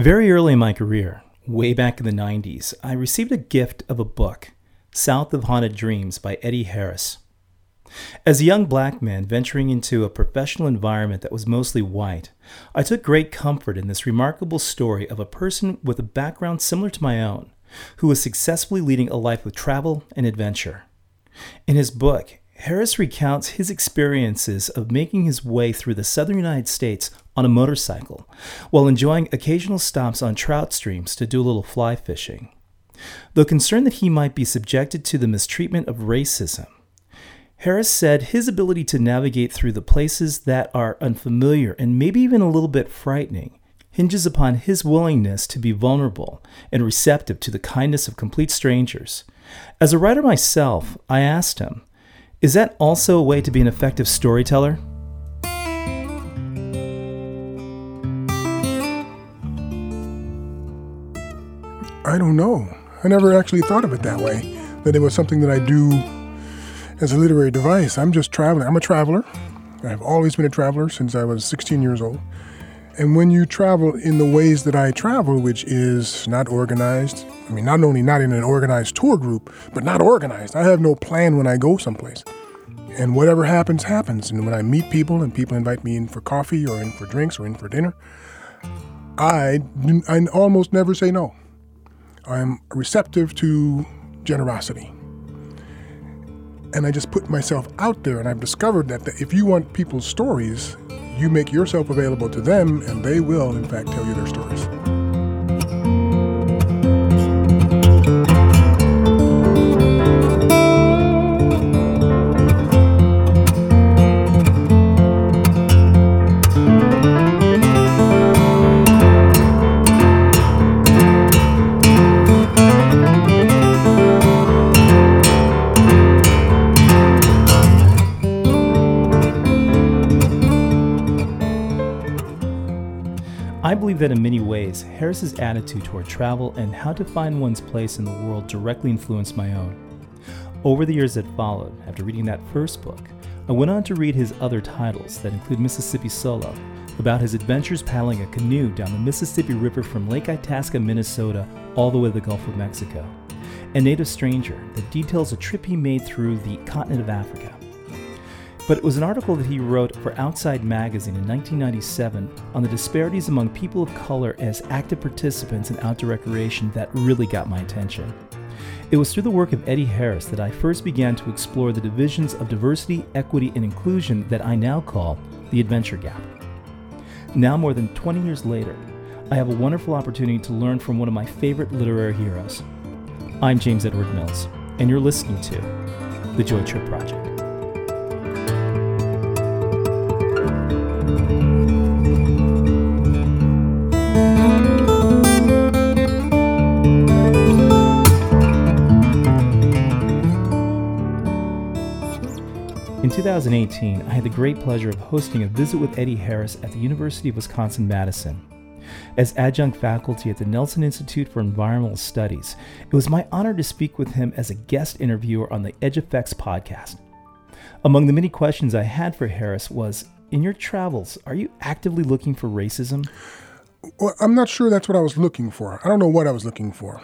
Very early in my career, way back in the 90s, I received a gift of a book, South of Haunted Dreams by Eddy Harris. As a young black man venturing into a professional environment that was mostly white, I took great comfort in this remarkable story of a person with a background similar to my own, who was successfully leading a life of travel and adventure. In his book, Harris recounts his experiences of making his way through the southern United States on a motorcycle while enjoying occasional stops on trout streams to do a little fly fishing. Though concerned that he might be subjected to the mistreatment of racism, Harris said his ability to navigate through the places that are unfamiliar and maybe even a little bit frightening hinges upon his willingness to be vulnerable and receptive to the kindness of complete strangers. As a writer myself, I asked him, is that also a way to be an effective storyteller? I don't know. I never actually thought of it that way, that it was something that I do as a literary device. I'm just traveling. I'm a traveler. I've always been a traveler since I was 16 years old. And when you travel in the ways that I travel, which is not organized, I mean, not only not in an organized tour group, but not organized. I have no plan when I go someplace. And whatever happens, happens. And when I meet people and people invite me in for coffee or in for drinks or in for dinner, I, I almost never say no. I'm receptive to generosity. And I just put myself out there, and I've discovered that if you want people's stories, you make yourself available to them, and they will, in fact, tell you their stories. Ways, Harris's attitude toward travel and how to find one's place in the world directly influenced my own. Over the years that followed, after reading that first book, I went on to read his other titles that include Mississippi Solo, about his adventures paddling a canoe down the Mississippi River from Lake Itasca, Minnesota, all the way to the Gulf of Mexico, and Native Stranger that details a trip he made through the continent of Africa. But it was an article that he wrote for Outside Magazine in 1997 on the disparities among people of color as active participants in outdoor recreation that really got my attention. It was through the work of Eddy Harris that I first began to explore the divisions of diversity, equity, and inclusion that I now call the adventure gap. Now, more than 20 years later, I have a wonderful opportunity to learn from one of my favorite literary heroes. I'm James Edward Mills, and you're listening to The Joy Trip Project. 2018, I had the great pleasure of hosting a visit with Eddy Harris at the University of Wisconsin Madison. As adjunct faculty at the Nelson Institute for Environmental Studies, it was my honor to speak with him as a guest interviewer on the Edge Effects podcast. Among the many questions I had for Harris was In your travels, are you actively looking for racism? Well, I'm not sure that's what I was looking for. I don't know what I was looking for.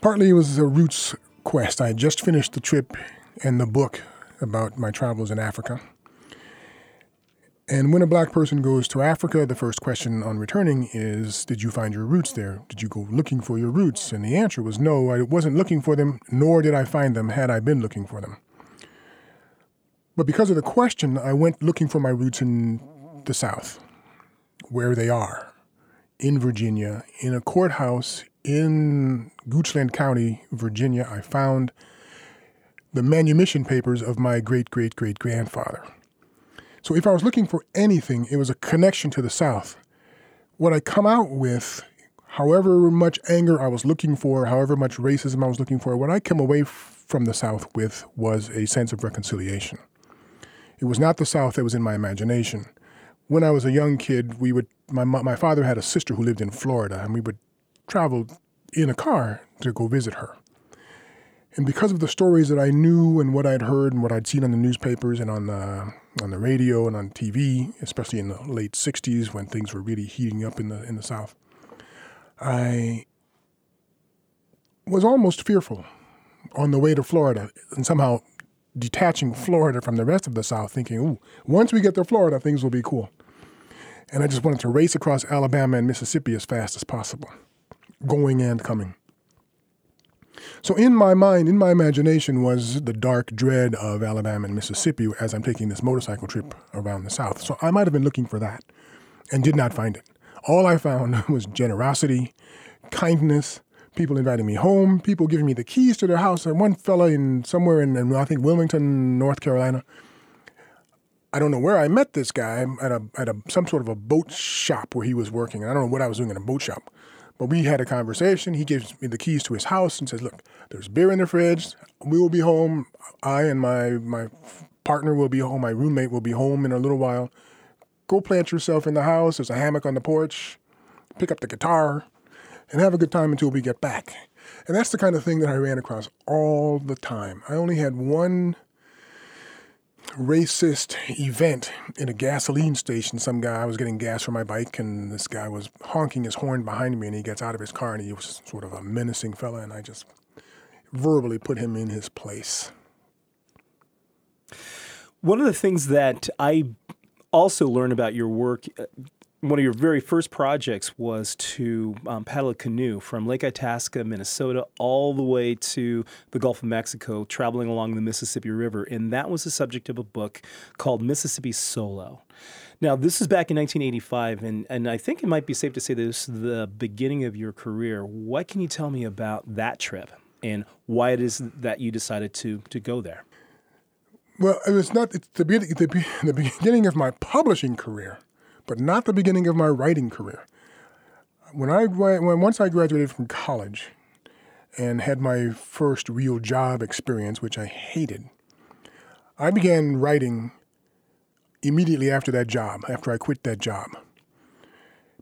Partly it was a roots quest. I had just finished the trip and the book about my travels in Africa. And when a black person goes to Africa, the first question on returning is Did you find your roots there? Did you go looking for your roots? And the answer was no, I wasn't looking for them, nor did I find them had I been looking for them. But because of the question, I went looking for my roots in the South, where they are, in Virginia, in a courthouse in Goochland County, Virginia. I found the manumission papers of my great great great grandfather. So if I was looking for anything, it was a connection to the South. What I come out with, however much anger I was looking for, however much racism I was looking for, what I come away from the South with was a sense of reconciliation. It was not the South that was in my imagination. When I was a young kid, we would my my father had a sister who lived in Florida, and we would travel in a car to go visit her. And because of the stories that I knew and what I'd heard and what I'd seen on the newspapers and on the, on the radio and on TV, especially in the late 60s when things were really heating up in the, in the South, I was almost fearful on the way to Florida and somehow detaching Florida from the rest of the South, thinking, ooh, once we get to Florida, things will be cool. And I just wanted to race across Alabama and Mississippi as fast as possible, going and coming. So in my mind, in my imagination, was the dark dread of Alabama and Mississippi as I'm taking this motorcycle trip around the South. So I might have been looking for that and did not find it. All I found was generosity, kindness, people inviting me home, people giving me the keys to their house. And one fella in somewhere in, in I think Wilmington, North Carolina. I don't know where I met this guy at a at a some sort of a boat shop where he was working. I don't know what I was doing in a boat shop. But we had a conversation. He gives me the keys to his house and says, "Look, there's beer in the fridge. We will be home. I and my my partner will be home. My roommate will be home in a little while. Go plant yourself in the house. There's a hammock on the porch. Pick up the guitar, and have a good time until we get back." And that's the kind of thing that I ran across all the time. I only had one racist event in a gasoline station. Some guy, I was getting gas for my bike, and this guy was honking his horn behind me, and he gets out of his car, and he was sort of a menacing fella, and I just verbally put him in his place. One of the things that I also learned about your work uh, one of your very first projects was to um, paddle a canoe from Lake Itasca, Minnesota, all the way to the Gulf of Mexico, traveling along the Mississippi River. And that was the subject of a book called Mississippi Solo. Now, this is back in 1985, and, and I think it might be safe to say this is the beginning of your career. What can you tell me about that trip and why it is that you decided to, to go there? Well, it was not it's the, the, the beginning of my publishing career but not the beginning of my writing career. When I when once I graduated from college and had my first real job experience, which I hated, I began writing immediately after that job, after I quit that job.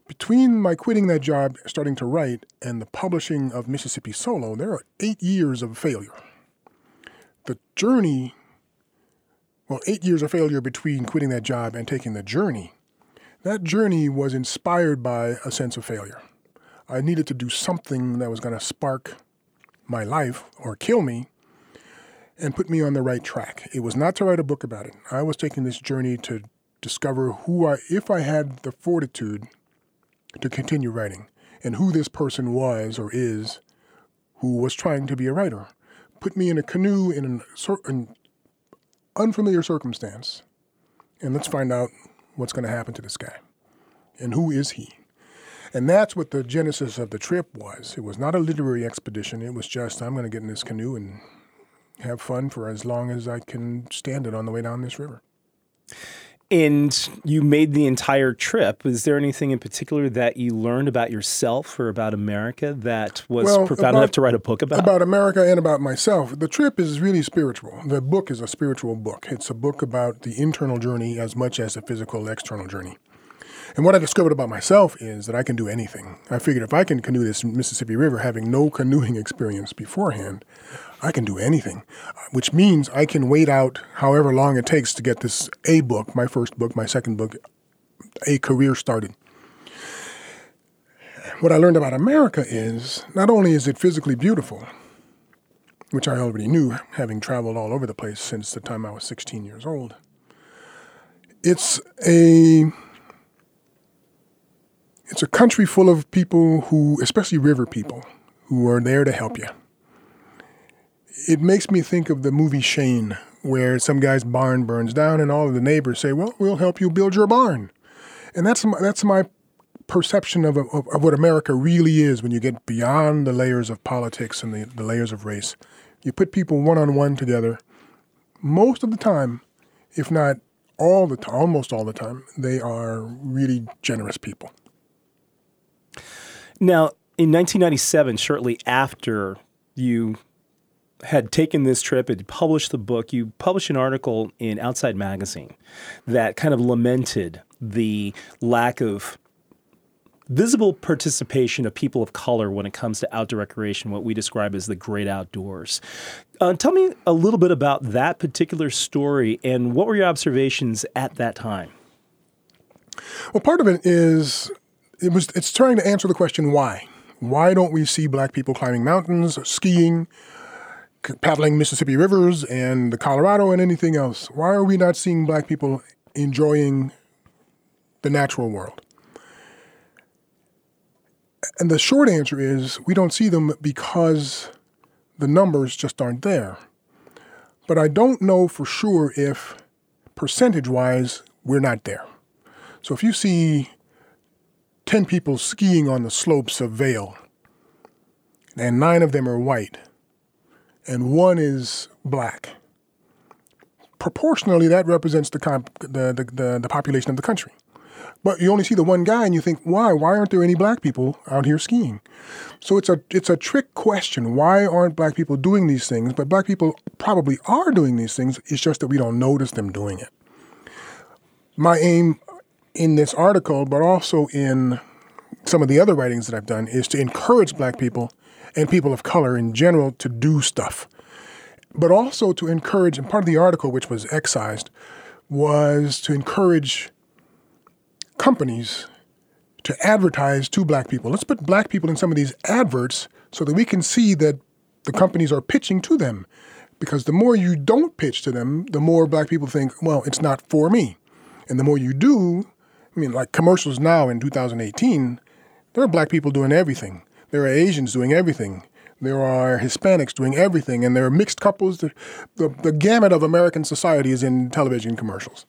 Between my quitting that job, starting to write, and the publishing of Mississippi Solo, there are eight years of failure. The journey, well, eight years of failure between quitting that job and taking the journey that journey was inspired by a sense of failure. I needed to do something that was going to spark my life or kill me and put me on the right track. It was not to write a book about it. I was taking this journey to discover who I, if I had the fortitude to continue writing, and who this person was or is who was trying to be a writer. Put me in a canoe in an, an unfamiliar circumstance, and let's find out what's going to happen to this guy and who is he. And that's what the genesis of the trip was. It was not a literary expedition. It was just, I'm going to get in this canoe and have fun for as long as I can stand it on the way down this river. And you made the entire trip. Is there anything in particular that you learned about yourself or about America that was well, profound about, enough to write a book about? About America and about myself. The trip is really spiritual. The book is a spiritual book. It's a book about the internal journey as much as the physical external journey. And what I discovered about myself is that I can do anything. I figured if I can canoe this Mississippi River having no canoeing experience beforehand, I can do anything, which means I can wait out however long it takes to get this A book, my first book, my second book, a career started. What I learned about America is not only is it physically beautiful, which I already knew having traveled all over the place since the time I was 16 years old, it's a it's a country full of people who, especially river people, who are there to help you it makes me think of the movie Shane, where some guy's barn burns down and all of the neighbors say, "Well, we'll help you build your barn," and that's my, that's my perception of, of, of what America really is when you get beyond the layers of politics and the, the layers of race. You put people one on one together. Most of the time, if not all the time, almost all the time, they are really generous people. Now, in 1997, shortly after you had taken this trip and published the book, you published an article in Outside Magazine that kind of lamented the lack of visible participation of people of color when it comes to outdoor recreation, what we describe as the great outdoors. Uh, tell me a little bit about that particular story and what were your observations at that time? Well, part of it is it was it's trying to answer the question why. Why don't we see black people climbing mountains, skiing, paddling Mississippi rivers and the Colorado and anything else? Why are we not seeing black people enjoying the natural world? And the short answer is we don't see them because the numbers just aren't there. But I don't know for sure if percentage wise we're not there. So if you see 10 people skiing on the slopes of Vail, and nine of them are white, and one is black, proportionally that represents the, comp- the, the, the, the population of the country. But you only see the one guy and you think, why? Why aren't there any black people out here skiing? So it's a it's a trick question. Why aren't black people doing these things? But black people probably are doing these things. It's just that we don't notice them doing it. My aim in this article, but also in some of the other writings that I've done, is to encourage black people and people of color in general to do stuff. But also to encourage, and part of the article, which was excised, was to encourage companies to advertise to black people. Let's put black people in some of these adverts so that we can see that the companies are pitching to them. Because the more you don't pitch to them, the more black people think, well, it's not for me. And the more you do, I mean, like commercials now in 2018, there are black people doing everything. There are Asians doing everything. There are Hispanics doing everything. And there are mixed couples. The, the, the gamut of American society is in television commercials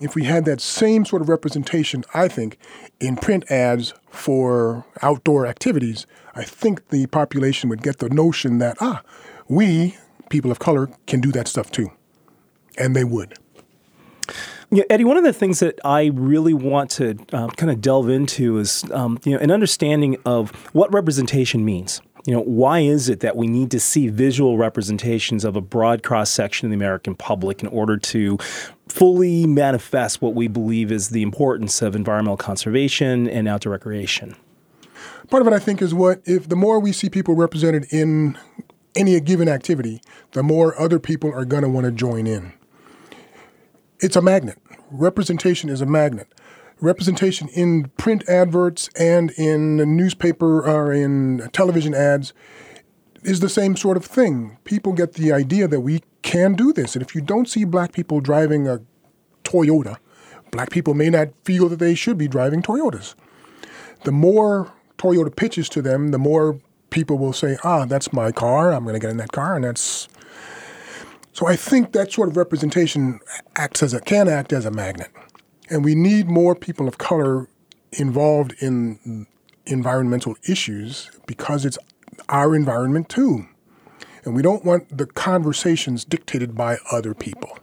if we had that same sort of representation, I think, in print ads for outdoor activities, I think the population would get the notion that, ah, we, people of color, can do that stuff too. And they would. Yeah, Eddy, one of the things that I really want to uh, kind of delve into is um, you know, an understanding of what representation means. You know, why is it that we need to see visual representations of a broad cross section of the American public in order to fully manifest what we believe is the importance of environmental conservation and outdoor recreation? Part of it, I think, is what if the more we see people represented in any given activity, the more other people are going to want to join in. It's a magnet. Representation is a magnet representation in print adverts and in newspaper or in television ads is the same sort of thing. People get the idea that we can do this. And if you don't see black people driving a Toyota, black people may not feel that they should be driving Toyotas. The more Toyota pitches to them, the more people will say, ah, that's my car. I'm going to get in that car. And that's. So I think that sort of representation acts as a, can act as a magnet. And we need more people of color involved in environmental issues because it's our environment too. And we don't want the conversations dictated by other people.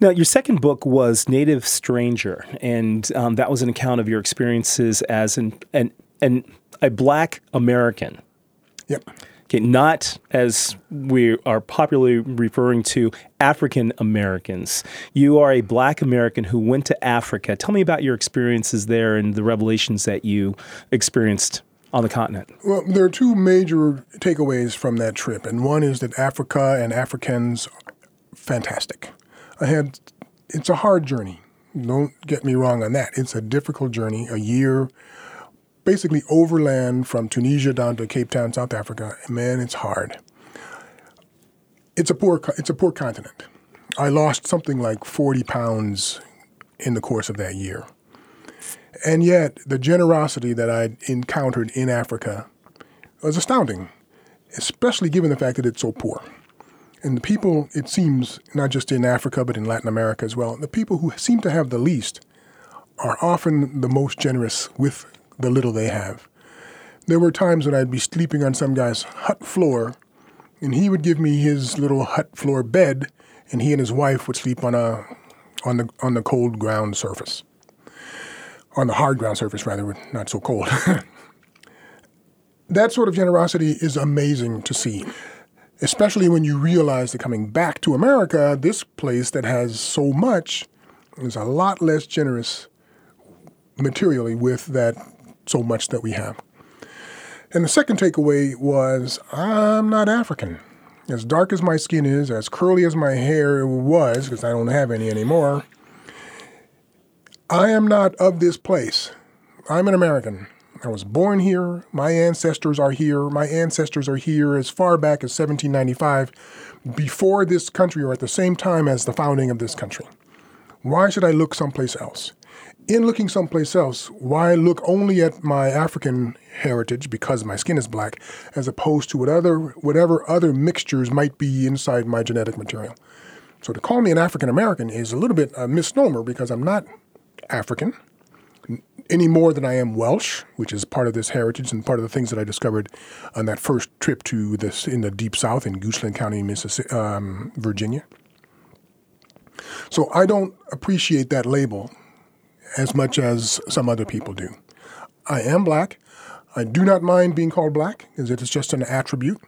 Now, your second book was Native Stranger, and um, that was an account of your experiences as an, an, an a black American. Yep. Okay, not as we are popularly referring to African Americans. You are a black American who went to Africa. Tell me about your experiences there and the revelations that you experienced on the continent. Well, there are two major takeaways from that trip, and one is that Africa and Africans are fantastic. I had it's a hard journey. Don't get me wrong on that. It's a difficult journey, a year basically overland from Tunisia down to Cape Town, South Africa. And man, it's hard. It's a poor it's a poor continent. I lost something like 40 pounds in the course of that year. And yet, the generosity that I encountered in Africa was astounding, especially given the fact that it's so poor. And the people, it seems, not just in Africa, but in Latin America as well, the people who seem to have the least are often the most generous with the little they have. There were times when I'd be sleeping on some guy's hut floor, and he would give me his little hut floor bed, and he and his wife would sleep on a on the on the cold ground surface, on the hard ground surface rather, not so cold. that sort of generosity is amazing to see, especially when you realize that coming back to America, this place that has so much is a lot less generous materially with that so much that we have. And the second takeaway was I'm not African. As dark as my skin is, as curly as my hair was, because I don't have any anymore, I am not of this place. I'm an American. I was born here. My ancestors are here. My ancestors are here as far back as 1795, before this country or at the same time as the founding of this country. Why should I look someplace else? In looking someplace else, why look only at my African heritage because my skin is black, as opposed to what other, whatever other mixtures might be inside my genetic material? So to call me an African American is a little bit a misnomer because I'm not African any more than I am Welsh, which is part of this heritage and part of the things that I discovered on that first trip to this in the deep south in Goochland County, Mississippi, um, Virginia. So I don't appreciate that label as much as some other people do. I am black. I do not mind being called black, because it is just an attribute,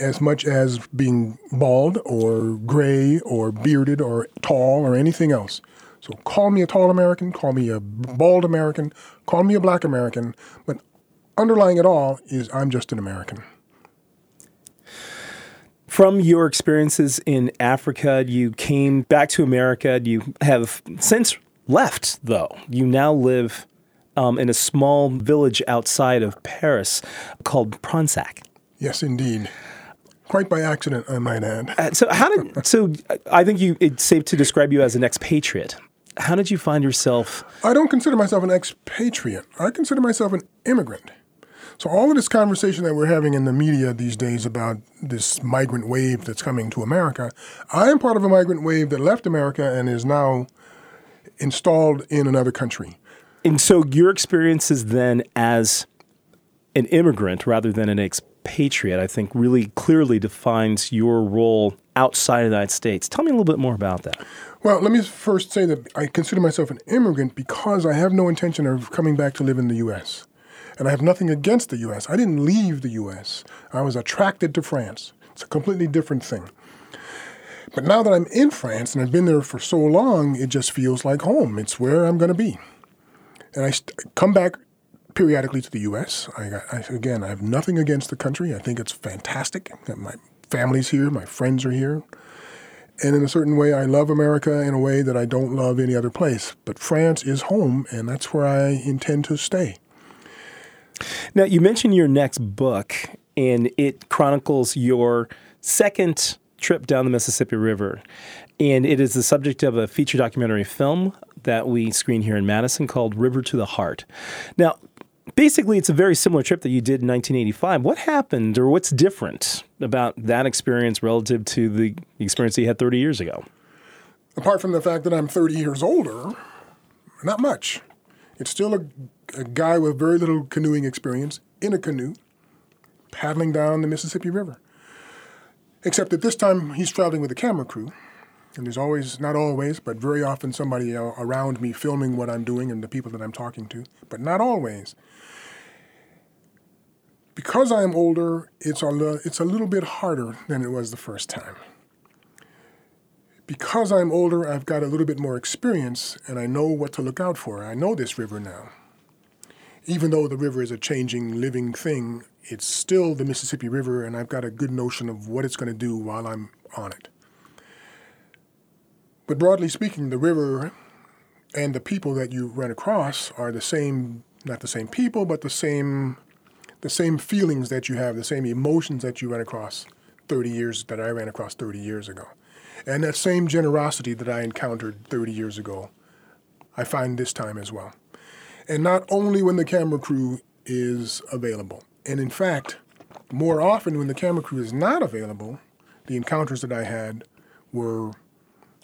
as much as being bald or gray or bearded or tall or anything else. So call me a tall American, call me a bald American, call me a black American, but underlying it all is I'm just an American. From your experiences in Africa, you came back to America. You have since left, though. You now live um, in a small village outside of Paris called Pronsac. Yes, indeed. Quite by accident, I might add. Uh, so, how did? so, I think you. It's safe to describe you as an expatriate how did you find yourself? I don't consider myself an expatriate. I consider myself an immigrant. So all of this conversation that we're having in the media these days about this migrant wave that's coming to America, I am part of a migrant wave that left America and is now installed in another country. And so your experiences then as an immigrant rather than an expatriate, I think really clearly defines your role outside of the United States. Tell me a little bit more about that. Well, let me first say that I consider myself an immigrant because I have no intention of coming back to live in the U.S. And I have nothing against the U.S. I didn't leave the U.S., I was attracted to France. It's a completely different thing. But now that I'm in France and I've been there for so long, it just feels like home. It's where I'm going to be. And I st- come back periodically to the U.S. I, I, again, I have nothing against the country. I think it's fantastic. My family's here, my friends are here. And in a certain way, I love America in a way that I don't love any other place. But France is home, and that's where I intend to stay. Now, you mentioned your next book, and it chronicles your second trip down the Mississippi River. And it is the subject of a feature documentary film that we screen here in Madison called River to the Heart. Now, basically, it's a very similar trip that you did in 1985. What happened, or what's different about that experience relative to the experience that you had 30 years ago? Apart from the fact that I'm 30 years older, not much. It's still a, a guy with very little canoeing experience in a canoe, paddling down the Mississippi River. Except that this time he's traveling with a camera crew. And there's always, not always, but very often somebody uh, around me filming what I'm doing and the people that I'm talking to, but not always because I'm older, it's a, it's a little bit harder than it was the first time. Because I'm older, I've got a little bit more experience and I know what to look out for. I know this river now. Even though the river is a changing, living thing, it's still the Mississippi River, and I've got a good notion of what it's going to do while I'm on it. But broadly speaking, the river and the people that you run across are the same, not the same people, but the same the same feelings that you have, the same emotions that you ran across 30 years that I ran across 30 years ago. And that same generosity that I encountered 30 years ago, I find this time as well. And not only when the camera crew is available. And in fact, more often when the camera crew is not available, the encounters that I had were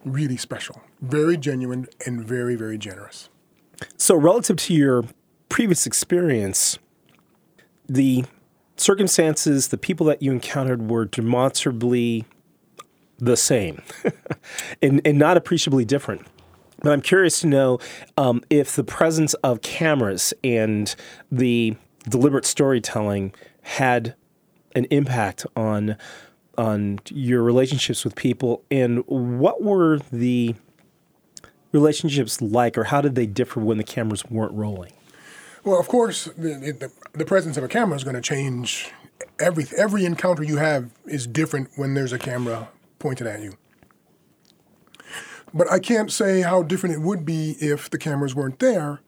really special, very genuine, and very, very generous. So, relative to your previous experience, the circumstances, the people that you encountered were demonstrably the same and, and not appreciably different. But I'm curious to know um, if the presence of cameras and the deliberate storytelling had an impact on on your relationships with people, and what were the relationships like, or how did they differ when the cameras weren't rolling? Well, of course, the, the, the presence of a camera is going to change every every encounter you have is different when there's a camera pointed at you. But I can't say how different it would be if the cameras weren't there.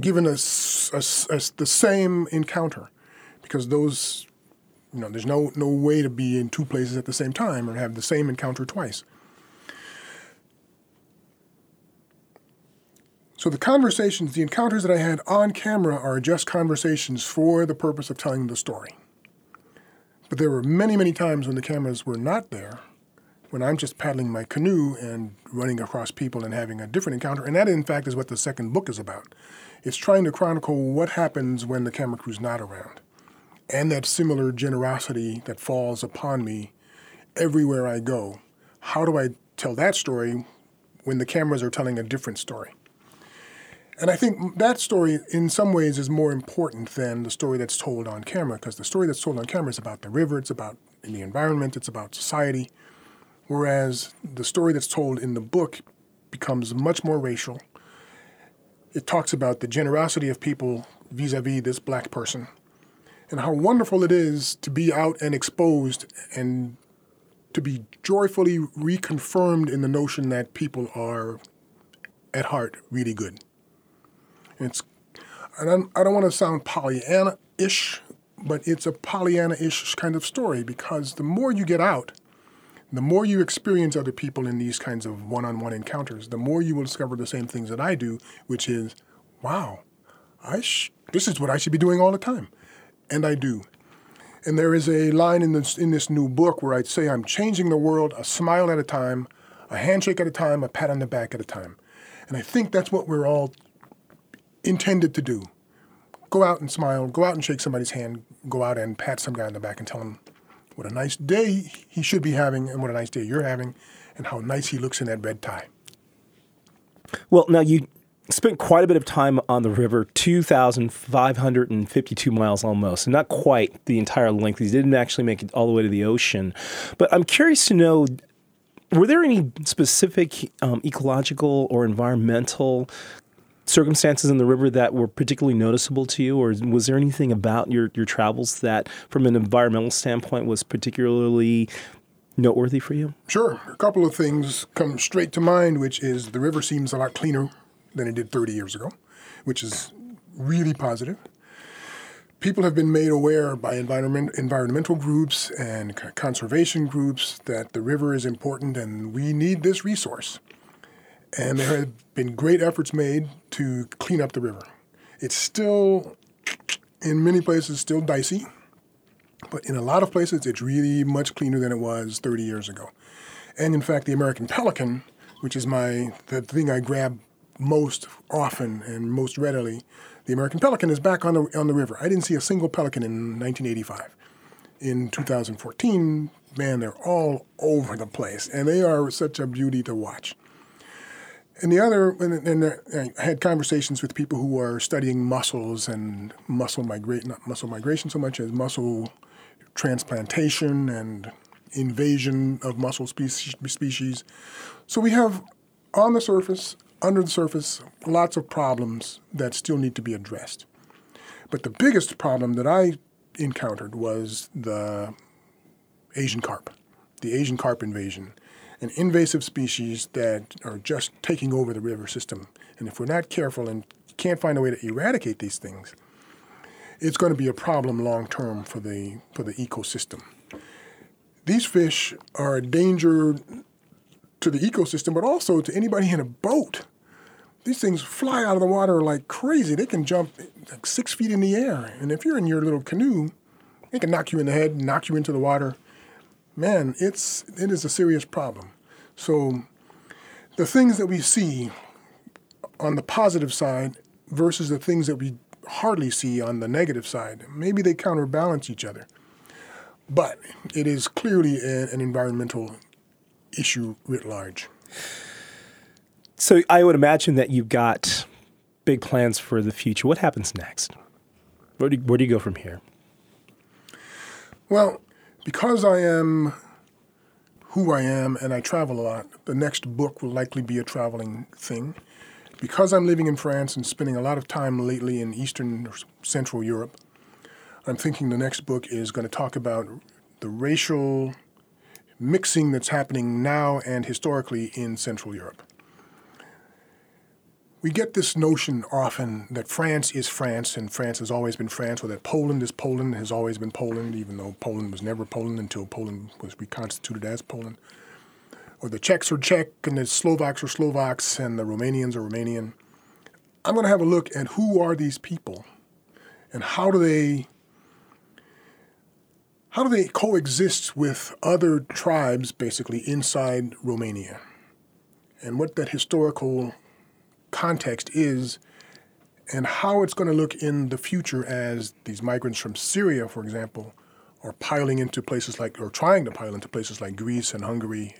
given us, the same encounter because those you know there's no no way to be in two places at the same time or have the same encounter twice so the conversations the encounters that i had on camera are just conversations for the purpose of telling the story but there were many many times when the cameras were not there when i'm just paddling my canoe and running across people and having a different encounter and that in fact is what the second book is about it's trying to chronicle what happens when the camera crew's not around and that similar generosity that falls upon me everywhere I go. How do I tell that story when the cameras are telling a different story? And I think that story, in some ways, is more important than the story that's told on camera, because the story that's told on camera is about the river, it's about the environment, it's about society. Whereas the story that's told in the book becomes much more racial. It talks about the generosity of people vis a vis this black person and how wonderful it is to be out and exposed and to be joyfully reconfirmed in the notion that people are at heart really good. It's and I'm, I do not want to sound Pollyanna-ish, but it's a Pollyanna-ish kind of story because the more you get out, the more you experience other people in these kinds of one-on-one encounters, the more you will discover the same things that I do, which is, wow, I sh- this is what I should be doing all the time and I do. And there is a line in this in this new book where I'd say I'm changing the world a smile at a time, a handshake at a time, a pat on the back at a time. And I think that's what we're all intended to do. Go out and smile, go out and shake somebody's hand, go out and pat some guy on the back and tell him what a nice day he should be having and what a nice day you're having and how nice he looks in that red tie. Well, now you spent quite a bit of time on the river, 2,552 miles almost, not quite the entire length. He didn't actually make it all the way to the ocean. But I'm curious to know were there any specific um, ecological or environmental circumstances in the river that were particularly noticeable to you, or was there anything about your, your travels that, from an environmental standpoint, was particularly noteworthy for you? Sure. A couple of things come straight to mind, which is the river seems a lot cleaner than it did 30 years ago, which is really positive. People have been made aware by environment, environmental groups and conservation groups that the river is important and we need this resource. And there have been great efforts made to clean up the river. It's still, in many places, still dicey, but in a lot of places, it's really much cleaner than it was 30 years ago. And in fact, the American pelican, which is my the thing I grab most often and most readily, the American pelican is back on the on the river. I didn't see a single pelican in 1985. In 2014, man, they're all over the place, and they are such a beauty to watch. And the other, and, and I had conversations with people who are studying mussels and mussel migrate, not mussel migration so much as mussel transplantation and invasion of mussel species. So we have on the surface under the surface, lots of problems that still need to be addressed. But the biggest problem that I encountered was the Asian carp, the Asian carp invasion, an invasive species that are just taking over the river system. And if we're not careful and can't find a way to eradicate these things, it's going to be a problem long term for the for the ecosystem. These fish are a danger to the ecosystem, but also to anybody in a boat these things fly out of the water like crazy. They can jump like six feet in the air. And if you're in your little canoe, they can knock you in the head, knock you into the water. Man, it's it is a serious problem. So the things that we see on the positive side versus the things that we hardly see on the negative side, maybe they counterbalance each other. But it is clearly a, an environmental issue writ large. So I would imagine that you've got big plans for the future. What happens next? Where do, where do you go from here? Well, because I am who I am and I travel a lot, the next book will likely be a traveling thing. Because I'm living in France and spending a lot of time lately in Eastern or Central Europe, I'm thinking the next book is going to talk about the racial mixing that's happening now and historically in Central Europe we get this notion often that France is France and France has always been France, or that Poland is Poland, and has always been Poland, even though Poland was never Poland until Poland was reconstituted as Poland. Or the Czechs are Czech and the Slovaks are Slovaks and the Romanians are Romanian. I'm going to have a look at who are these people and how do they how do they coexist with other tribes basically inside Romania and what that historical context is and how it's going to look in the future as these migrants from Syria, for example, are piling into places like, or trying to pile into places like Greece and Hungary,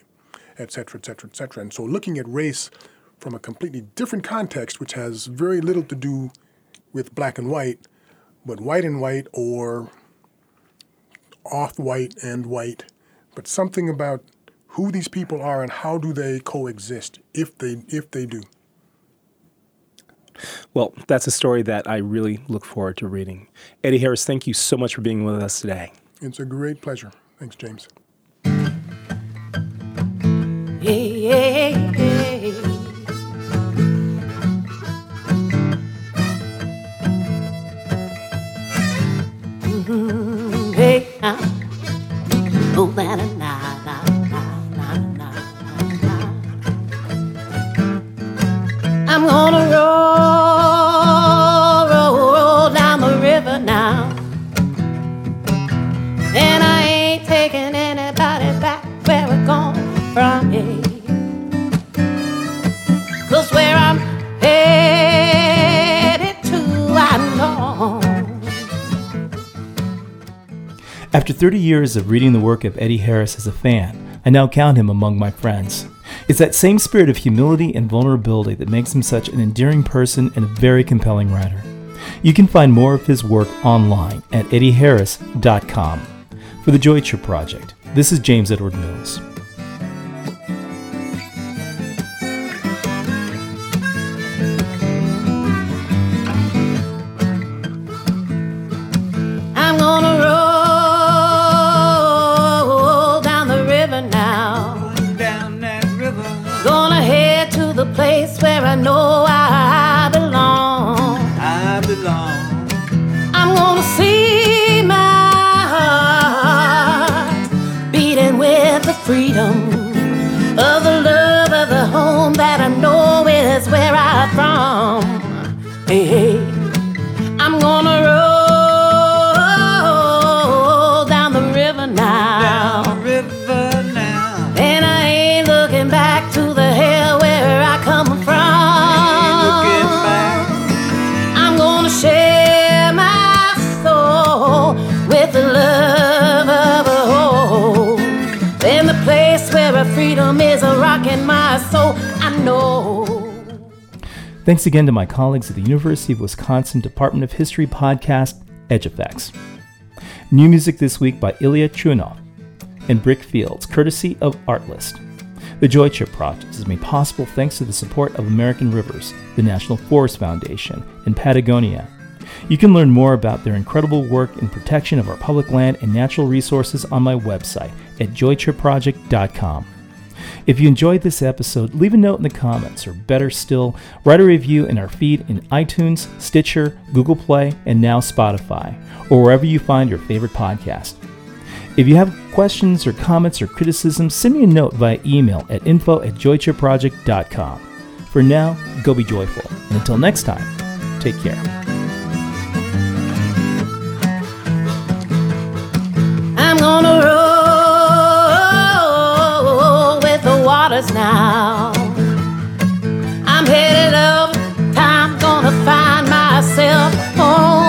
et cetera, et cetera, et cetera. And so looking at race from a completely different context, which has very little to do with black and white, but white and white or off white and white, but something about who these people are and how do they coexist if they if they do. Well, that's a story that I really look forward to reading. Eddy Harris, thank you so much for being with us today. It's a great pleasure. Thanks, James. Hey, hey, hey. Mm-hmm. Hey, oh, na, 30 years of reading the work of Eddy Harris as a fan, I now count him among my friends. It's that same spirit of humility and vulnerability that makes him such an endearing person and a very compelling writer. You can find more of his work online at eddieharris.com. For the Joy Trip Project, this is James Edward Mills. I know I belong. I belong. I'm gonna see my heart beating with the freedom of the love of the home that I know is where I'm from. Hey, hey. Thanks again to my colleagues at the University of Wisconsin Department of History podcast, Edge Effects. New music this week by Ilya Chunov and Brick Fields, courtesy of Artlist. The Joy Trip project is made possible thanks to the support of American Rivers, the National Forest Foundation, and Patagonia. You can learn more about their incredible work in protection of our public land and natural resources on my website at joytripproject.com. If you enjoyed this episode, leave a note in the comments, or better still, write a review in our feed in iTunes, Stitcher, Google Play, and now Spotify, or wherever you find your favorite podcast. If you have questions or comments or criticisms, send me a note via email at info at joytripproject.com. For now, go be joyful. And until next time, take care. Now. I'm headed up, time gonna find myself home.